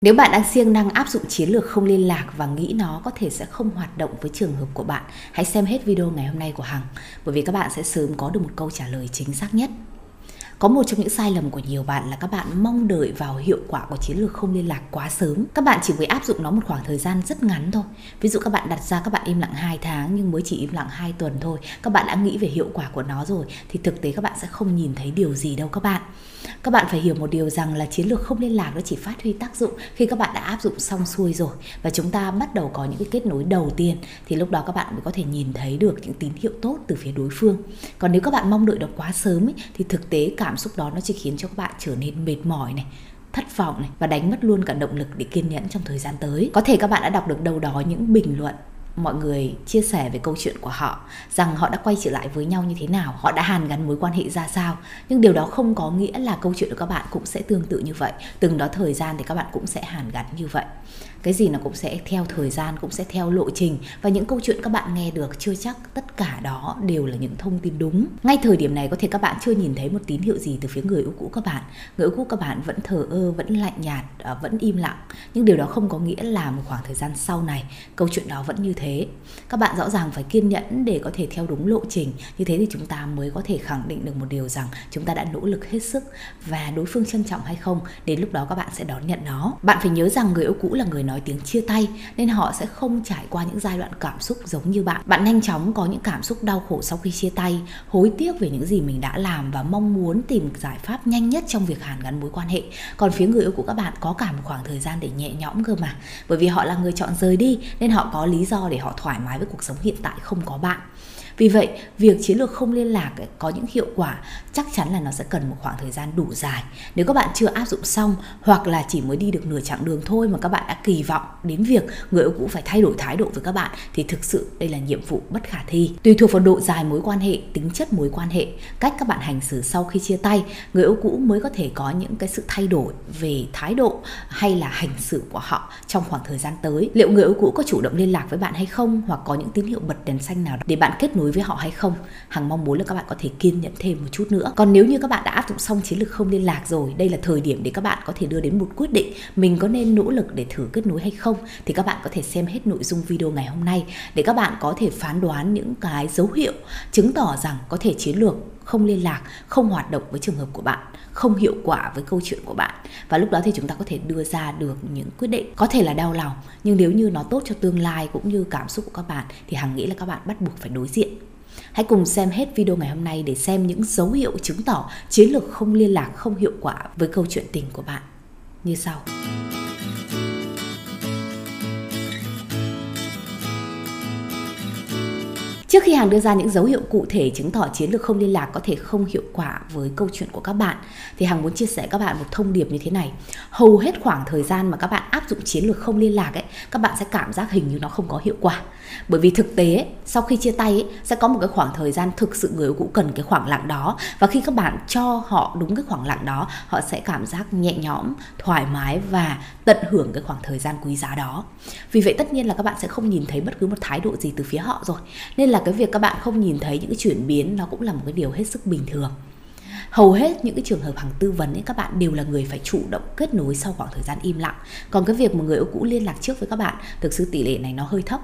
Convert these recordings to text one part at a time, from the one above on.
Nếu bạn đang siêng năng áp dụng chiến lược không liên lạc và nghĩ nó có thể sẽ không hoạt động với trường hợp của bạn, hãy xem hết video ngày hôm nay của Hằng, bởi vì các bạn sẽ sớm có được một câu trả lời chính xác nhất. Có một trong những sai lầm của nhiều bạn là các bạn mong đợi vào hiệu quả của chiến lược không liên lạc quá sớm. Các bạn chỉ mới áp dụng nó một khoảng thời gian rất ngắn thôi. Ví dụ các bạn đặt ra các bạn im lặng 2 tháng nhưng mới chỉ im lặng 2 tuần thôi. Các bạn đã nghĩ về hiệu quả của nó rồi thì thực tế các bạn sẽ không nhìn thấy điều gì đâu các bạn. Các bạn phải hiểu một điều rằng là chiến lược không liên lạc nó chỉ phát huy tác dụng khi các bạn đã áp dụng xong xuôi rồi và chúng ta bắt đầu có những cái kết nối đầu tiên thì lúc đó các bạn mới có thể nhìn thấy được những tín hiệu tốt từ phía đối phương. Còn nếu các bạn mong đợi nó quá sớm ấy, thì thực tế cả cảm xúc đó nó chỉ khiến cho các bạn trở nên mệt mỏi này, thất vọng này và đánh mất luôn cả động lực để kiên nhẫn trong thời gian tới. Có thể các bạn đã đọc được đâu đó những bình luận mọi người chia sẻ về câu chuyện của họ, rằng họ đã quay trở lại với nhau như thế nào, họ đã hàn gắn mối quan hệ ra sao. Nhưng điều đó không có nghĩa là câu chuyện của các bạn cũng sẽ tương tự như vậy. Từng đó thời gian thì các bạn cũng sẽ hàn gắn như vậy cái gì nó cũng sẽ theo thời gian, cũng sẽ theo lộ trình. Và những câu chuyện các bạn nghe được chưa chắc tất cả đó đều là những thông tin đúng. Ngay thời điểm này có thể các bạn chưa nhìn thấy một tín hiệu gì từ phía người yêu cũ các bạn. Người yêu cũ các bạn vẫn thờ ơ, vẫn lạnh nhạt à, vẫn im lặng. Nhưng điều đó không có nghĩa là một khoảng thời gian sau này, câu chuyện đó vẫn như thế. Các bạn rõ ràng phải kiên nhẫn để có thể theo đúng lộ trình. Như thế thì chúng ta mới có thể khẳng định được một điều rằng chúng ta đã nỗ lực hết sức và đối phương trân trọng hay không, đến lúc đó các bạn sẽ đón nhận nó. Bạn phải nhớ rằng người yêu cũ là người nói tiếng chia tay, nên họ sẽ không trải qua những giai đoạn cảm xúc giống như bạn. Bạn nhanh chóng có những cảm xúc đau khổ sau khi chia tay, hối tiếc về những gì mình đã làm và mong muốn tìm giải pháp nhanh nhất trong việc hàn gắn mối quan hệ. Còn phía người yêu của các bạn có cả một khoảng thời gian để nhẹ nhõm cơ mà. Bởi vì họ là người chọn rời đi, nên họ có lý do để họ thoải mái với cuộc sống hiện tại không có bạn vì vậy, việc chiến lược không liên lạc ấy, có những hiệu quả chắc chắn là nó sẽ cần một khoảng thời gian đủ dài. Nếu các bạn chưa áp dụng xong hoặc là chỉ mới đi được nửa chặng đường thôi mà các bạn đã kỳ vọng đến việc người yêu cũ phải thay đổi thái độ với các bạn thì thực sự đây là nhiệm vụ bất khả thi. Tùy thuộc vào độ dài mối quan hệ, tính chất mối quan hệ, cách các bạn hành xử sau khi chia tay, người yêu cũ mới có thể có những cái sự thay đổi về thái độ hay là hành xử của họ trong khoảng thời gian tới. Liệu người yêu cũ có chủ động liên lạc với bạn hay không hoặc có những tín hiệu bật đèn xanh nào để bạn kết nối đối với họ hay không. Hằng mong muốn là các bạn có thể kiên nhẫn thêm một chút nữa. Còn nếu như các bạn đã áp dụng xong chiến lược không liên lạc rồi, đây là thời điểm để các bạn có thể đưa đến một quyết định mình có nên nỗ lực để thử kết nối hay không, thì các bạn có thể xem hết nội dung video ngày hôm nay để các bạn có thể phán đoán những cái dấu hiệu chứng tỏ rằng có thể chiến lược không liên lạc, không hoạt động với trường hợp của bạn, không hiệu quả với câu chuyện của bạn. Và lúc đó thì chúng ta có thể đưa ra được những quyết định. Có thể là đau lòng, nhưng nếu như nó tốt cho tương lai cũng như cảm xúc của các bạn thì hằng nghĩ là các bạn bắt buộc phải đối diện. Hãy cùng xem hết video ngày hôm nay để xem những dấu hiệu chứng tỏ chiến lược không liên lạc, không hiệu quả với câu chuyện tình của bạn. Như sau. Trước khi hàng đưa ra những dấu hiệu cụ thể chứng tỏ chiến lược không liên lạc có thể không hiệu quả với câu chuyện của các bạn thì hàng muốn chia sẻ các bạn một thông điệp như thế này. Hầu hết khoảng thời gian mà các bạn áp dụng chiến lược không liên lạc ấy, các bạn sẽ cảm giác hình như nó không có hiệu quả. Bởi vì thực tế sau khi chia tay ấy, sẽ có một cái khoảng thời gian thực sự người cũng cũ cần cái khoảng lặng đó và khi các bạn cho họ đúng cái khoảng lặng đó, họ sẽ cảm giác nhẹ nhõm, thoải mái và tận hưởng cái khoảng thời gian quý giá đó. Vì vậy tất nhiên là các bạn sẽ không nhìn thấy bất cứ một thái độ gì từ phía họ rồi. Nên là cái việc các bạn không nhìn thấy những cái chuyển biến, nó cũng là một cái điều hết sức bình thường. Hầu hết những cái trường hợp hàng tư vấn ấy, các bạn đều là người phải chủ động kết nối sau khoảng thời gian im lặng. Còn cái việc mà người yêu cũ liên lạc trước với các bạn, thực sự tỷ lệ này nó hơi thấp.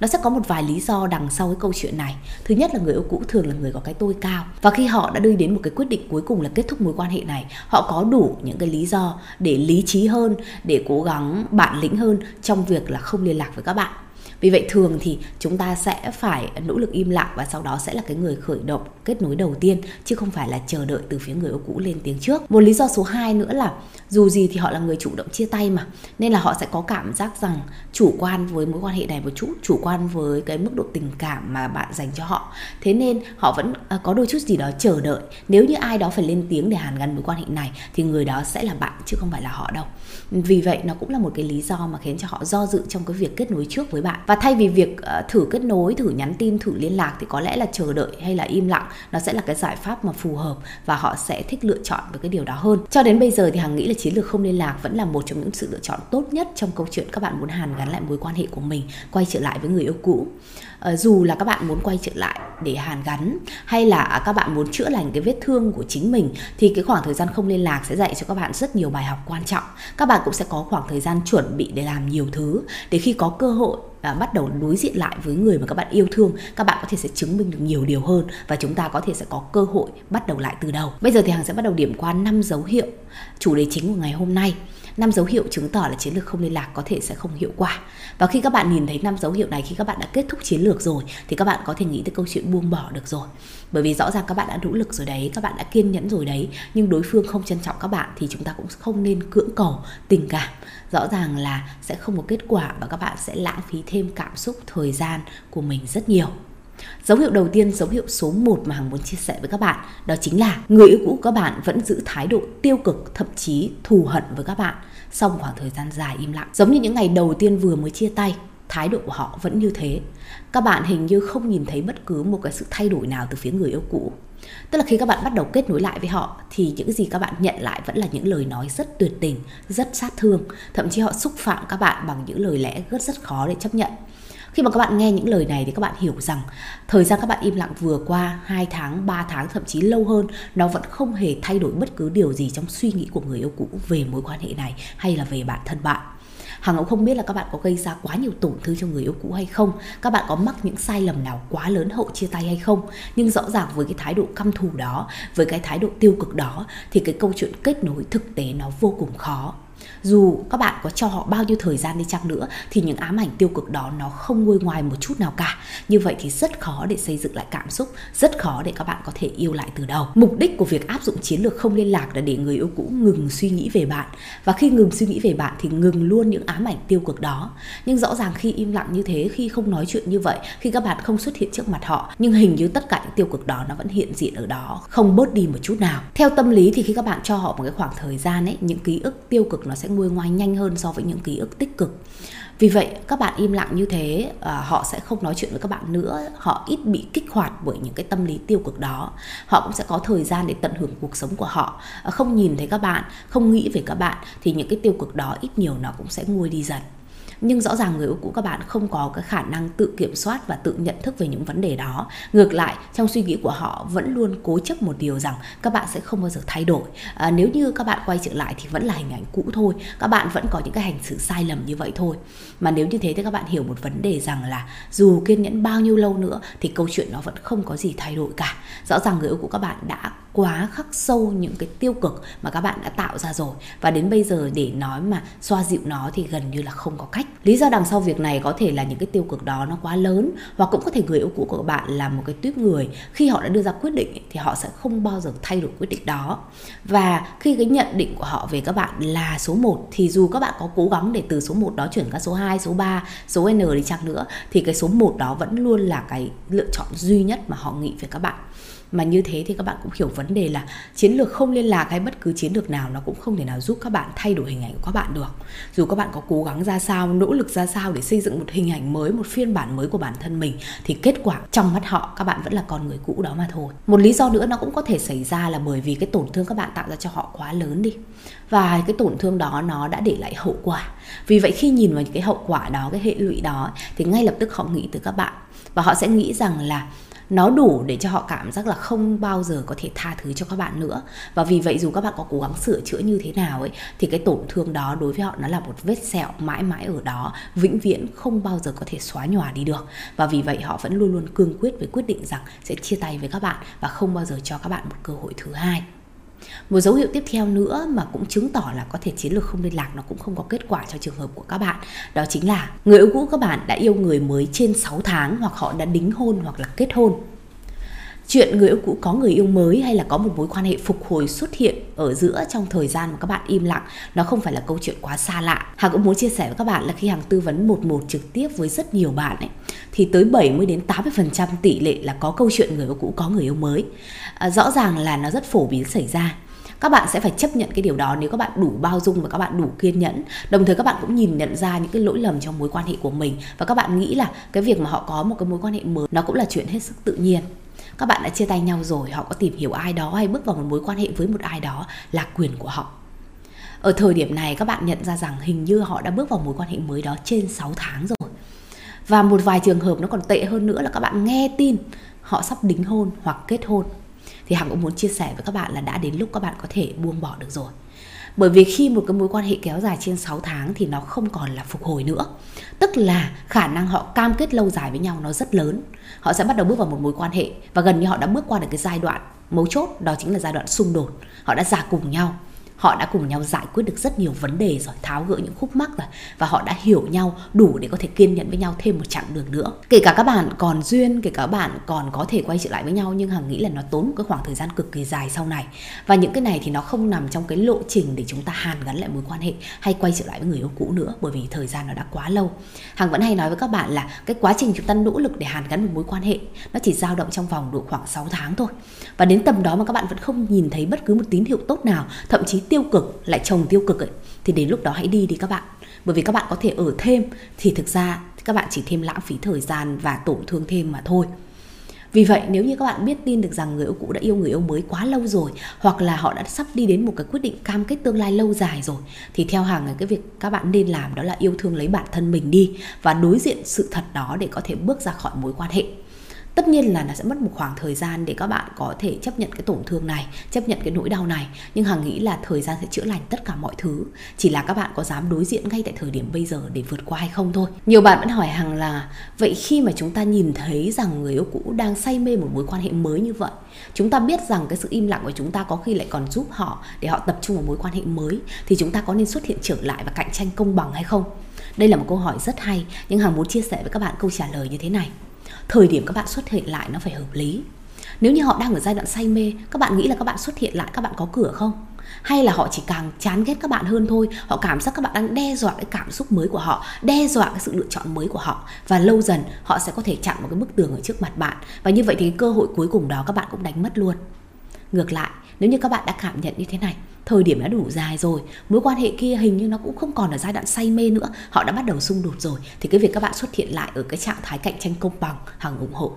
Nó sẽ có một vài lý do đằng sau cái câu chuyện này. Thứ nhất là người yêu cũ thường là người có cái tôi cao. Và khi họ đã đi đến một cái quyết định cuối cùng là kết thúc mối quan hệ này, họ có đủ những cái lý do để lý trí hơn, để cố gắng bản lĩnh hơn trong việc là không liên lạc với các bạn vì vậy thường thì chúng ta sẽ phải nỗ lực im lặng và sau đó sẽ là cái người khởi động kết nối đầu tiên, chứ không phải là chờ đợi từ phía người yêu cũ lên tiếng trước. Một lý do số 2 nữa là dù gì thì họ là người chủ động chia tay mà, nên là họ sẽ có cảm giác rằng chủ quan với mối quan hệ này một chút, chủ quan với cái mức độ tình cảm mà bạn dành cho họ. Thế nên họ vẫn à, có đôi chút gì đó chờ đợi. Nếu như ai đó phải lên tiếng để hàn gắn mối quan hệ này, thì người đó sẽ là bạn chứ không phải là họ đâu. Vì vậy nó cũng là một cái lý do mà khiến cho họ do dự trong cái việc kết nối trước với bạn và thay vì việc uh, thử kết nối thử nhắn tin thử liên lạc thì có lẽ là chờ đợi hay là im lặng nó sẽ là cái giải pháp mà phù hợp và họ sẽ thích lựa chọn với cái điều đó hơn. Cho đến bây giờ thì hằng nghĩ là chiến lược không liên lạc vẫn là một trong những sự lựa chọn tốt nhất trong câu chuyện các bạn muốn hàn gắn lại mối quan hệ của mình quay trở lại với người yêu cũ. uh, Ờ, dù là các bạn muốn quay trở lại để hàn gắn hay là các bạn muốn chữa lành cái vết thương của chính mình thì cái khoảng thời gian không liên lạc sẽ dạy cho các bạn rất nhiều bài học quan trọng. Các bạn cũng sẽ có khoảng thời gian chuẩn bị để làm nhiều thứ. Để khi có cơ hội à, bắt đầu đối diện lại với người mà các bạn yêu thương các bạn có thể sẽ chứng minh được nhiều điều hơn và chúng ta có thể sẽ có cơ hội bắt đầu lại từ đầu. Bây giờ thì hằng sẽ bắt đầu điểm qua năm dấu hiệu. Chủ đề chính của ngày hôm nay năm dấu hiệu chứng tỏ là chiến lược không liên lạc có thể sẽ không hiệu quả. Và khi các bạn nhìn thấy năm dấu hiệu này, khi các bạn đã kết thúc chiến lược rồi, thì các bạn có thể nghĩ tới câu chuyện buông bỏ được rồi. Bởi vì rõ ràng các bạn đã nỗ lực rồi đấy, các bạn đã kiên nhẫn rồi đấy, nhưng đối phương không trân trọng các bạn thì chúng ta cũng không nên cưỡng cầu tình cảm. Rõ ràng là sẽ không có kết quả và các bạn sẽ lãng phí thêm cảm xúc, thời gian của mình rất nhiều. Dấu hiệu đầu tiên, dấu hiệu số 1 mà Hằng muốn chia sẻ với các bạn đó chính là người yêu cũ của các bạn vẫn giữ thái độ tiêu cực, thậm chí thù hận với các bạn sau một khoảng thời gian dài im lặng. Giống như những ngày đầu tiên vừa mới chia tay, thái độ của họ vẫn như thế. Các bạn hình như không nhìn thấy bất cứ một cái sự thay đổi nào từ phía người yêu cũ. Tức là khi các bạn bắt đầu kết nối lại với họ thì những gì các bạn nhận lại vẫn là những lời nói rất tuyệt tình, rất sát thương, thậm chí họ xúc phạm các bạn bằng những lời lẽ rất rất khó để chấp nhận. Khi mà các bạn nghe những lời này thì các bạn hiểu rằng thời gian các bạn im lặng vừa qua 2 tháng, 3 tháng thậm chí lâu hơn nó vẫn không hề thay đổi bất cứ điều gì trong suy nghĩ của người yêu cũ về mối quan hệ này hay là về bản thân bạn. Hằng cũng không biết là các bạn có gây ra quá nhiều tổn thương cho người yêu cũ hay không Các bạn có mắc những sai lầm nào quá lớn hậu chia tay hay không Nhưng rõ ràng với cái thái độ căm thù đó Với cái thái độ tiêu cực đó Thì cái câu chuyện kết nối thực tế nó vô cùng khó dù các bạn có cho họ bao nhiêu thời gian đi chăng nữa, thì những ám ảnh tiêu cực đó nó không nguôi ngoài một chút nào cả. Như vậy thì rất khó để xây dựng lại cảm xúc, rất khó để các bạn có thể yêu lại từ đầu. Mục đích của việc áp dụng chiến lược không liên lạc là để người yêu cũ ngừng suy nghĩ về bạn. Và khi ngừng suy nghĩ về bạn thì ngừng luôn những ám ảnh tiêu cực đó. Nhưng rõ ràng khi im lặng như thế, khi không nói chuyện như vậy, khi các bạn không xuất hiện trước mặt họ, nhưng hình như tất cả những tiêu cực đó nó vẫn hiện diện ở đó, không bớt đi một chút nào. Theo tâm lý thì khi các bạn cho họ một cái khoảng thời gian ấy, những ký ức tiêu cực nó sẽ nguôi ngoai nhanh hơn so với những ký ức tích cực. Vì vậy các bạn im lặng như thế à, họ sẽ không nói chuyện với các bạn nữa. Họ ít bị kích hoạt bởi những cái tâm lý tiêu cực đó. Họ cũng sẽ có thời gian để tận hưởng cuộc sống của họ. À, không nhìn thấy các bạn không nghĩ về các bạn thì những cái tiêu cực đó ít nhiều nó cũng sẽ nguôi đi dần nhưng rõ ràng người yêu cũ các bạn không có cái khả năng tự kiểm soát và tự nhận thức về những vấn đề đó. Ngược lại trong suy nghĩ của họ vẫn luôn cố chấp một điều rằng các bạn sẽ không bao giờ thay đổi. À, nếu như các bạn quay trở lại thì vẫn là hình ảnh cũ thôi. Các bạn vẫn có những cái hành xử sai lầm như vậy thôi. Mà nếu như thế thì các bạn hiểu một vấn đề rằng là dù kiên nhẫn bao nhiêu lâu nữa thì câu chuyện nó vẫn không có gì thay đổi cả. Rõ ràng người yêu cũ các bạn đã quá khắc sâu những cái tiêu cực mà các bạn đã tạo ra rồi. Và đến bây giờ để nói mà xoa dịu nó thì gần như là không có cách lý do đằng sau việc này có thể là những cái tiêu cực đó nó quá lớn hoặc cũng có thể người yêu cũ của bạn là một cái tuyết người. Khi họ đã đưa ra quyết định thì họ sẽ không bao giờ thay đổi quyết định đó. Và khi cái nhận định của họ về các bạn là số 1 thì dù các bạn có cố gắng để từ số 1 đó chuyển qua số 2, số 3, số N đi chăng nữa thì cái số 1 đó vẫn luôn là cái lựa chọn duy nhất mà họ nghĩ về các bạn mà như thế thì các bạn cũng hiểu vấn đề là chiến lược không liên lạc hay bất cứ chiến lược nào nó cũng không thể nào giúp các bạn thay đổi hình ảnh của các bạn được. Dù các bạn có cố gắng ra sao, nỗ lực ra sao để xây dựng một hình ảnh mới, một phiên bản mới của bản thân mình, thì kết quả trong mắt họ các bạn vẫn là con người cũ đó mà thôi. Một lý do nữa nó cũng có thể xảy ra là bởi vì cái tổn thương các bạn tạo ra cho họ quá lớn đi. Và cái tổn thương đó nó đã để lại hậu quả. Vì vậy khi nhìn vào những cái hậu quả đó, cái hệ lụy đó, thì ngay lập tức họ nghĩ tới các bạn. Và họ sẽ nghĩ rằng là nó đủ để cho họ cảm giác là không bao giờ có thể tha thứ cho các bạn nữa. Và vì vậy dù các bạn có cố gắng sửa chữa như thế nào ấy, thì cái tổn thương đó đối với họ nó là một vết sẹo mãi mãi ở đó, vĩnh viễn không bao giờ có thể xóa nhòa đi được. Và vì vậy họ vẫn luôn luôn cương quyết với quyết định rằng sẽ chia tay với các bạn và không bao giờ cho các bạn một cơ hội thứ hai một dấu hiệu tiếp theo nữa mà cũng chứng tỏ là có thể chiến lược không liên lạc nó cũng không có kết quả cho trường hợp của các bạn, đó chính là người yêu cũ các bạn đã yêu người mới trên 6 tháng hoặc họ đã đính hôn hoặc là kết hôn. Chuyện người yêu cũ có người yêu mới hay là có một mối quan hệ phục hồi xuất hiện ở giữa trong thời gian mà các bạn im lặng, nó không phải là câu chuyện quá xa lạ. Hằng cũng muốn chia sẻ với các bạn là khi Hằng tư vấn một một trực tiếp với rất nhiều bạn ấy thì tới 70 đến 80% tỷ lệ là có câu chuyện người yêu cũ có người yêu mới. À, rõ ràng là nó rất phổ biến xảy ra. Các bạn sẽ phải chấp nhận cái điều đó nếu các bạn đủ bao dung và các bạn đủ kiên nhẫn. Đồng thời các bạn cũng nhìn nhận ra những cái lỗi lầm trong mối quan hệ của mình và các bạn nghĩ là cái việc mà họ có một cái mối quan hệ mới nó cũng là chuyện hết sức tự nhiên. Các bạn đã chia tay nhau rồi họ có tìm hiểu ai đó hay bước vào một mối quan hệ với một ai đó là quyền của họ. Ở thời điểm này các bạn nhận ra rằng hình như họ đã bước vào mối quan hệ mới đó trên 6 tháng rồi và một vài trường hợp nó còn tệ hơn nữa là các bạn nghe tin họ sắp đính hôn hoặc kết hôn. Thì hằng cũng muốn chia sẻ với các bạn là đã đến lúc các bạn có thể buông bỏ được rồi. Bởi vì khi một cái mối quan hệ kéo dài trên 6 tháng thì nó không còn là phục hồi nữa. Tức là khả năng họ cam kết lâu dài với nhau nó rất lớn. Họ sẽ bắt đầu bước vào một mối quan hệ và gần như họ đã bước qua được cái giai đoạn mấu chốt, đó chính là giai đoạn xung đột. Họ đã già cùng nhau họ đã cùng nhau giải quyết được rất nhiều vấn đề rồi, tháo gỡ những khúc mắc rồi. Và họ đã hiểu nhau đủ để có thể kiên nhẫn với nhau thêm một chặng đường nữa. Kể cả các bạn còn duyên, kể cả các bạn còn có thể quay trở lại với nhau, nhưng hằng nghĩ là nó tốn một cái khoảng thời gian cực kỳ dài sau này. Và những cái này thì nó không nằm trong cái lộ trình để chúng ta hàn gắn lại mối quan hệ hay quay trở lại với người yêu cũ nữa, bởi vì thời gian nó đã quá lâu. Hằng vẫn hay nói với các bạn là cái quá trình chúng ta nỗ lực để hàn gắn một mối quan hệ, nó chỉ dao động trong vòng độ khoảng 6 tháng thôi. Và đến tầm đó mà các bạn vẫn không nhìn thấy bất cứ một tín hiệu tốt nào, thậm chí tiêu cực, lại chồng tiêu cực ấy, thì đến lúc đó hãy đi đi các bạn. Bởi vì các bạn có thể ở thêm, thì thực ra các bạn chỉ thêm lãng phí thời gian và tổn thương thêm mà thôi. Vì vậy, nếu như các bạn biết tin được rằng người yêu cũ đã yêu người yêu mới quá lâu rồi, hoặc là họ đã sắp đi đến một cái quyết định cam kết tương lai lâu dài rồi, thì theo hàng cái việc các bạn nên làm đó là yêu thương lấy bản thân mình đi và đối diện sự thật đó để có thể bước ra khỏi mối quan hệ tất nhiên là nó sẽ mất một khoảng thời gian để các bạn có thể chấp nhận cái tổn thương này, chấp nhận cái nỗi đau này. Nhưng hằng nghĩ là thời gian sẽ chữa lành tất cả mọi thứ. Chỉ là các bạn có dám đối diện ngay tại thời điểm bây giờ để vượt qua hay không thôi. Nhiều bạn vẫn hỏi hằng là, vậy khi mà chúng ta nhìn thấy rằng người yêu cũ đang say mê một mối quan hệ mới như vậy, chúng ta biết rằng cái sự im lặng của chúng ta có khi lại còn giúp họ để họ tập trung vào mối quan hệ mới, thì chúng ta có nên xuất hiện trở lại và cạnh tranh công bằng hay không? Đây là một câu hỏi rất hay, nhưng hằng muốn chia sẻ với các bạn câu trả lời như thế này thời điểm các bạn xuất hiện lại nó phải hợp lý. Nếu như họ đang ở giai đoạn say mê, các bạn nghĩ là các bạn xuất hiện lại các bạn có cửa không? Hay là họ chỉ càng chán ghét các bạn hơn thôi, họ cảm giác các bạn đang đe dọa cái cảm xúc mới của họ, đe dọa cái sự lựa chọn mới của họ. Và lâu dần, họ sẽ có thể chặn một cái bức tường ở trước mặt bạn. Và như vậy thì cơ hội cuối cùng đó các bạn cũng đánh mất luôn. Ngược lại, nếu như các bạn đã cảm nhận như thế này thời điểm đã đủ dài rồi, mối quan hệ kia hình như nó cũng không còn ở giai đoạn say mê nữa, họ đã bắt đầu xung đột rồi. Thì cái việc các bạn xuất hiện lại ở cái trạng thái cạnh tranh công bằng hằng ủng hộ.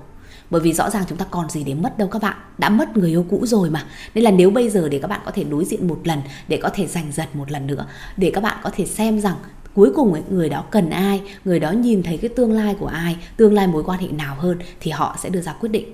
Bởi vì rõ ràng chúng ta còn gì để mất đâu các bạn, đã mất người yêu cũ rồi mà. Nên là nếu bây giờ để các bạn có thể đối diện một lần, để có thể giành giật một lần nữa, để các bạn có thể xem rằng cuối cùng người đó cần ai, người đó nhìn thấy cái tương lai của ai, tương lai mối quan hệ nào hơn, thì họ sẽ đưa ra quyết định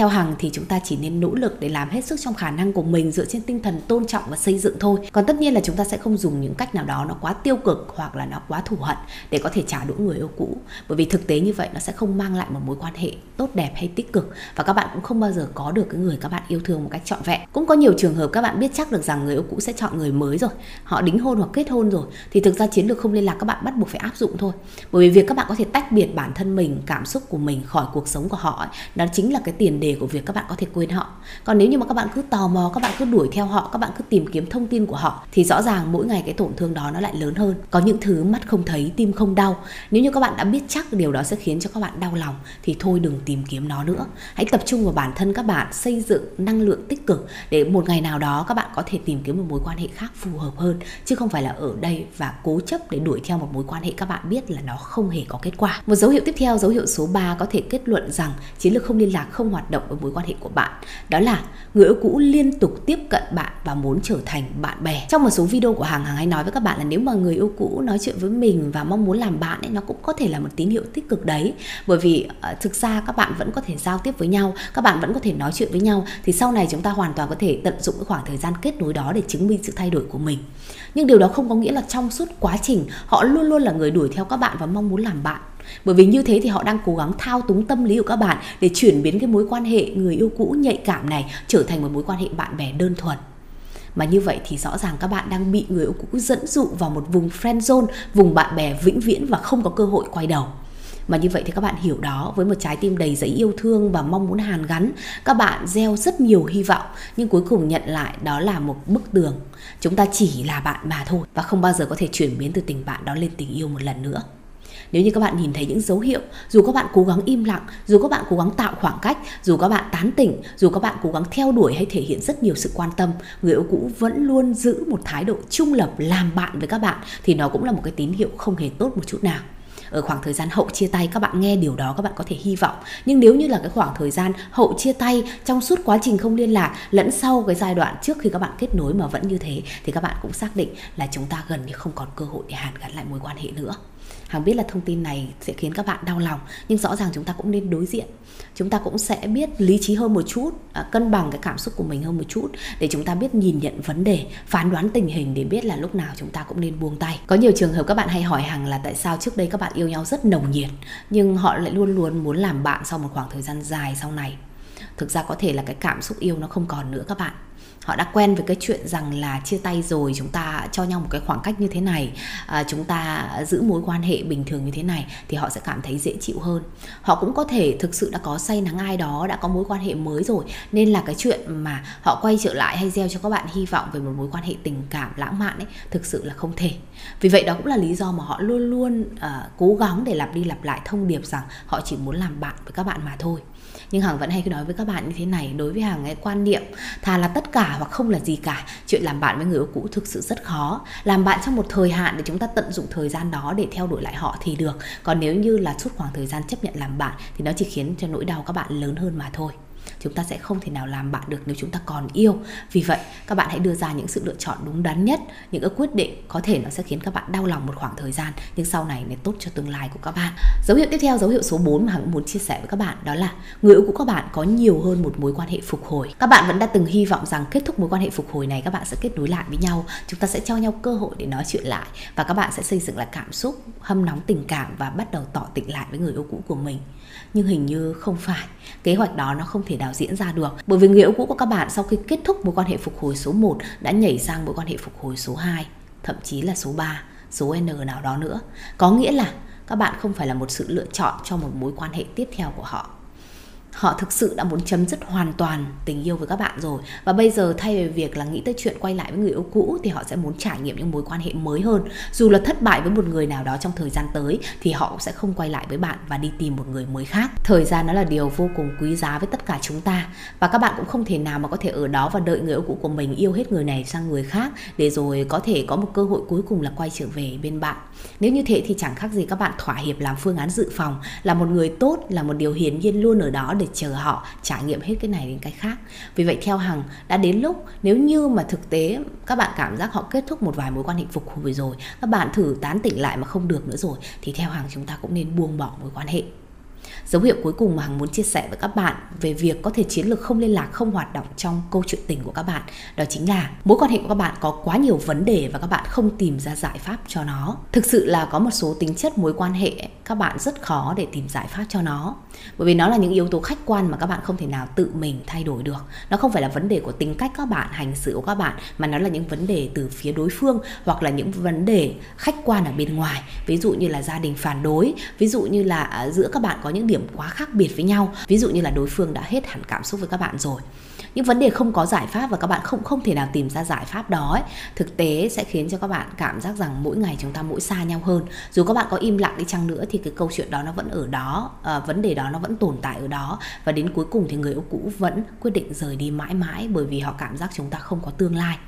theo Hằng thì chúng ta chỉ nên nỗ lực để làm hết sức trong khả năng của mình dựa trên tinh thần tôn trọng và xây dựng thôi. Còn tất nhiên là chúng ta sẽ không dùng những cách nào đó nó quá tiêu cực hoặc là nó quá thù hận để có thể trả đũa người yêu cũ. Bởi vì thực tế như vậy nó sẽ không mang lại một mối quan hệ tốt đẹp hay tích cực và các bạn cũng không bao giờ có được cái người các bạn yêu thương một cách trọn vẹn. Cũng có nhiều trường hợp các bạn biết chắc được rằng người yêu cũ sẽ chọn người mới rồi, họ đính hôn hoặc kết hôn rồi thì thực ra chiến lược không liên lạc các bạn bắt buộc phải áp dụng thôi. Bởi vì việc các bạn có thể tách biệt bản thân mình, cảm xúc của mình khỏi cuộc sống của họ ấy, đó chính là cái tiền đề của việc các bạn có thể quên họ. Còn nếu như mà các bạn cứ tò mò, các bạn cứ đuổi theo họ, các bạn cứ tìm kiếm thông tin của họ, thì rõ ràng mỗi ngày cái tổn thương đó nó lại lớn hơn. Có những thứ mắt không thấy, tim không đau. Nếu như các bạn đã biết chắc điều đó sẽ khiến cho các bạn đau lòng, thì thôi đừng tìm kiếm nó nữa. Hãy tập trung vào bản thân các bạn, xây dựng năng lượng tích cực để một ngày nào đó các bạn có thể tìm kiếm một mối quan hệ khác phù hợp hơn, chứ không phải là ở đây và cố chấp để đuổi theo một mối quan hệ các bạn biết là nó không hề có kết quả. Một dấu hiệu tiếp theo, dấu hiệu số 3 có thể kết luận rằng chiến lược không liên lạc, không hoạt động ở mối quan hệ của bạn. Đó là người yêu cũ liên tục tiếp cận bạn và muốn trở thành bạn bè. Trong một số video của hàng hàng hay nói với các bạn là nếu mà người yêu cũ nói chuyện với mình và mong muốn làm bạn ấy nó cũng có thể là một tín hiệu tích cực đấy. Bởi vì uh, thực ra các bạn vẫn có thể giao tiếp với nhau các bạn vẫn có thể nói chuyện với nhau thì sau này chúng ta hoàn toàn có thể tận dụng cái khoảng thời gian kết nối đó để chứng minh sự thay đổi của mình. Nhưng điều đó không có nghĩa là trong suốt quá trình họ luôn luôn là người đuổi theo các bạn và mong muốn làm bạn bởi vì như thế thì họ đang cố gắng thao túng tâm lý của các bạn để chuyển biến cái mối quan hệ người yêu cũ nhạy cảm này trở thành một mối quan hệ bạn bè đơn thuần. Mà như vậy thì rõ ràng các bạn đang bị người yêu cũ dẫn dụ vào một vùng friend zone, vùng bạn bè vĩnh viễn và không có cơ hội quay đầu. Mà như vậy thì các bạn hiểu đó, với một trái tim đầy giấy yêu thương và mong muốn hàn gắn, các bạn gieo rất nhiều hy vọng, nhưng cuối cùng nhận lại đó là một bức tường. Chúng ta chỉ là bạn mà thôi và không bao giờ có thể chuyển biến từ tình bạn đó lên tình yêu một lần nữa nếu như các bạn nhìn thấy những dấu hiệu dù các bạn cố gắng im lặng dù các bạn cố gắng tạo khoảng cách dù các bạn tán tỉnh dù các bạn cố gắng theo đuổi hay thể hiện rất nhiều sự quan tâm người yêu cũ vẫn luôn giữ một thái độ trung lập làm bạn với các bạn thì nó cũng là một cái tín hiệu không hề tốt một chút nào ở khoảng thời gian hậu chia tay các bạn nghe điều đó các bạn có thể hy vọng nhưng nếu như là cái khoảng thời gian hậu chia tay trong suốt quá trình không liên lạc lẫn sau cái giai đoạn trước khi các bạn kết nối mà vẫn như thế thì các bạn cũng xác định là chúng ta gần như không còn cơ hội để hàn gắn lại mối quan hệ nữa Hằng biết là thông tin này sẽ khiến các bạn đau lòng nhưng rõ ràng chúng ta cũng nên đối diện. Chúng ta cũng sẽ biết lý trí hơn một chút à, cân bằng cái cảm xúc của mình hơn một chút để chúng ta biết nhìn nhận vấn đề phán đoán tình hình để biết là lúc nào chúng ta cũng nên buông tay. Có nhiều trường hợp các bạn hay hỏi hằng là tại sao trước đây các bạn yêu nhau rất nồng nhiệt nhưng họ lại luôn luôn muốn làm bạn sau một khoảng thời gian dài sau này. Thực ra có thể là cái cảm xúc yêu nó không còn nữa các bạn họ đã quen với cái chuyện rằng là chia tay rồi chúng ta cho nhau một cái khoảng cách như thế này à, chúng ta giữ mối quan hệ bình thường như thế này thì họ sẽ cảm thấy dễ chịu hơn. Họ cũng có thể thực sự đã có say nắng ai đó đã có mối quan hệ mới rồi nên là cái chuyện mà họ quay trở lại hay gieo cho các bạn hy vọng về một mối quan hệ tình cảm lãng mạn ấy thực sự là không thể. Vì vậy đó cũng là lý do mà họ luôn luôn uh, cố gắng để lặp đi lặp lại thông điệp rằng họ chỉ muốn làm bạn với các bạn mà thôi nhưng hằng vẫn hay nói với các bạn như thế này, đối với hằng cái quan niệm thà là tất cả hoặc không là gì cả, chuyện làm bạn với người yêu cũ thực sự rất khó. Làm bạn trong một thời hạn để chúng ta tận dụng thời gian đó để theo đuổi lại họ thì được. Còn nếu như là suốt khoảng thời gian chấp nhận làm bạn thì nó chỉ khiến cho nỗi đau các bạn lớn hơn mà thôi chúng ta sẽ không thể nào làm bạn được nếu chúng ta còn yêu. Vì vậy, các bạn hãy đưa ra những sự lựa chọn đúng đắn nhất, những cái quyết định có thể nó sẽ khiến các bạn đau lòng một khoảng thời gian, nhưng sau này nó tốt cho tương lai của các bạn. Dấu hiệu tiếp theo, dấu hiệu số 4 mà hằng muốn chia sẻ với các bạn đó là người yêu của các bạn có nhiều hơn một mối quan hệ phục hồi. Các bạn vẫn đã từng hy vọng rằng kết thúc mối quan hệ phục hồi này, các bạn sẽ kết nối lại với nhau, chúng ta sẽ cho nhau cơ hội để nói chuyện lại và các bạn sẽ xây dựng lại cảm xúc, hâm nóng tình cảm và bắt đầu tỏ tình lại với người yêu cũ của mình. Nhưng hình như không phải, kế hoạch đó nó không thể nào diễn ra được. Bởi vì người yêu cũ của các bạn sau khi kết thúc mối quan hệ phục hồi số 1 đã nhảy sang mối quan hệ phục hồi số 2 thậm chí là số 3 số N nào đó nữa. Có nghĩa là các bạn không phải là một sự lựa chọn cho một mối quan hệ tiếp theo của họ họ thực sự đã muốn chấm dứt hoàn toàn tình yêu với các bạn rồi. Và bây giờ thay vì việc là nghĩ tới chuyện quay lại với người yêu cũ thì họ sẽ muốn trải nghiệm những mối quan hệ mới hơn. Dù là thất bại với một người nào đó trong thời gian tới thì họ cũng sẽ không quay lại với bạn và đi tìm một người mới khác. Thời gian nó là điều vô cùng quý giá với tất cả chúng ta. Và các bạn cũng không thể nào mà có thể ở đó và đợi người yêu cũ của mình yêu hết người này sang người khác để rồi có thể có một cơ hội cuối cùng là quay trở về bên bạn nếu như thế thì chẳng khác gì các bạn thỏa hiệp làm phương án dự phòng, là một người tốt, là một điều hiển nhiên luôn ở đó để chờ họ, trải nghiệm hết cái này đến cái khác. Vì vậy theo hằng, đã đến lúc nếu như mà thực tế các bạn cảm giác họ kết thúc một vài mối quan hệ phục hồi rồi, các bạn thử tán tỉnh lại mà không được nữa rồi, thì theo hằng chúng ta cũng nên buông bỏ mối quan hệ. Dấu hiệu cuối cùng mà Hằng muốn chia sẻ với các bạn về việc có thể chiến lược không liên lạc, không hoạt động trong câu chuyện tình của các bạn đó chính là mối quan hệ của các bạn có quá nhiều vấn đề và các bạn không tìm ra giải pháp cho nó. Thực sự là có một số tính chất mối quan hệ các bạn rất khó để tìm giải pháp cho nó. Bởi vì nó là những yếu tố khách quan mà các bạn không thể nào tự mình thay đổi được. Nó không phải là vấn đề của tính cách các bạn, hành xử của các bạn mà nó là những vấn đề từ phía đối phương hoặc là những vấn đề khách quan ở bên ngoài. Ví dụ như là gia đình phản đối, ví dụ như là à, giữa các bạn có những điểm quá khác biệt với nhau. Ví dụ như là đối phương đã hết hẳn cảm xúc với các bạn rồi. Những vấn đề không có giải pháp và các bạn không không thể nào tìm ra giải pháp đó ấy, thực tế sẽ khiến cho các bạn cảm giác rằng mỗi ngày chúng ta mỗi xa nhau hơn. Dù các bạn có im lặng đi chăng nữa thì cái câu chuyện đó nó vẫn ở đó à, vấn đề đó nó vẫn tồn tại ở đó. Và đến cuối cùng thì người yêu cũ vẫn quyết định rời đi mãi mãi bởi vì họ cảm giác chúng ta không có tương lai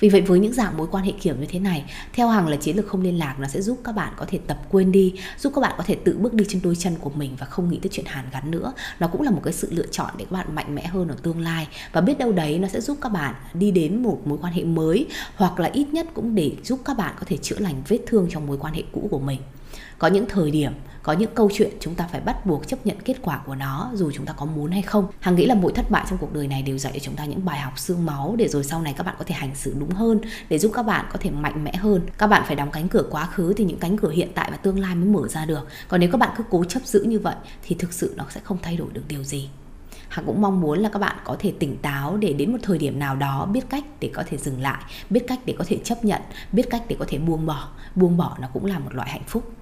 vì vậy với những dạng mối quan hệ kiểu như thế này, theo hàng là chiến lược không liên lạc nó sẽ giúp các bạn có thể tập quên đi, giúp các bạn có thể tự bước đi trên đôi chân của mình và không nghĩ tới chuyện hàn gắn nữa. Nó cũng là một cái sự lựa chọn để các bạn mạnh mẽ hơn ở tương lai và biết đâu đấy nó sẽ giúp các bạn đi đến một mối quan hệ mới hoặc là ít nhất cũng để giúp các bạn có thể chữa lành vết thương trong mối quan hệ cũ của mình có những thời điểm có những câu chuyện chúng ta phải bắt buộc chấp nhận kết quả của nó dù chúng ta có muốn hay không hằng nghĩ là mỗi thất bại trong cuộc đời này đều dạy cho chúng ta những bài học xương máu để rồi sau này các bạn có thể hành xử đúng hơn để giúp các bạn có thể mạnh mẽ hơn các bạn phải đóng cánh cửa quá khứ thì những cánh cửa hiện tại và tương lai mới mở ra được còn nếu các bạn cứ cố chấp giữ như vậy thì thực sự nó sẽ không thay đổi được điều gì Hằng cũng mong muốn là các bạn có thể tỉnh táo để đến một thời điểm nào đó biết cách để có thể dừng lại, biết cách để có thể chấp nhận, biết cách để có thể buông bỏ. Buông bỏ nó cũng là một loại hạnh phúc.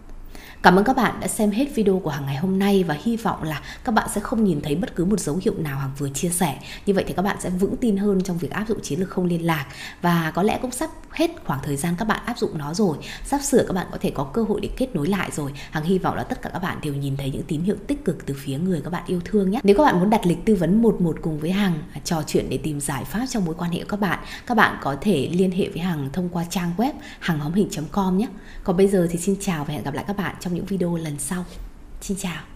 Cảm ơn các bạn đã xem hết video của Hằng ngày hôm nay và hy vọng là các bạn sẽ không nhìn thấy bất cứ một dấu hiệu nào Hằng vừa chia sẻ. Như vậy thì các bạn sẽ vững tin hơn trong việc áp dụng chiến lược không liên lạc và có lẽ cũng sắp hết khoảng thời gian các bạn áp dụng nó rồi sắp sửa các bạn có thể có cơ hội để kết nối lại rồi hằng hy vọng là tất cả các bạn đều nhìn thấy những tín hiệu tích cực từ phía người các bạn yêu thương nhé nếu các bạn muốn đặt lịch tư vấn một một cùng với hằng trò chuyện để tìm giải pháp trong mối quan hệ của các bạn các bạn có thể liên hệ với hằng thông qua trang web hằng hóm hình com nhé còn bây giờ thì xin chào và hẹn gặp lại các bạn trong trong những video lần sau. Xin chào.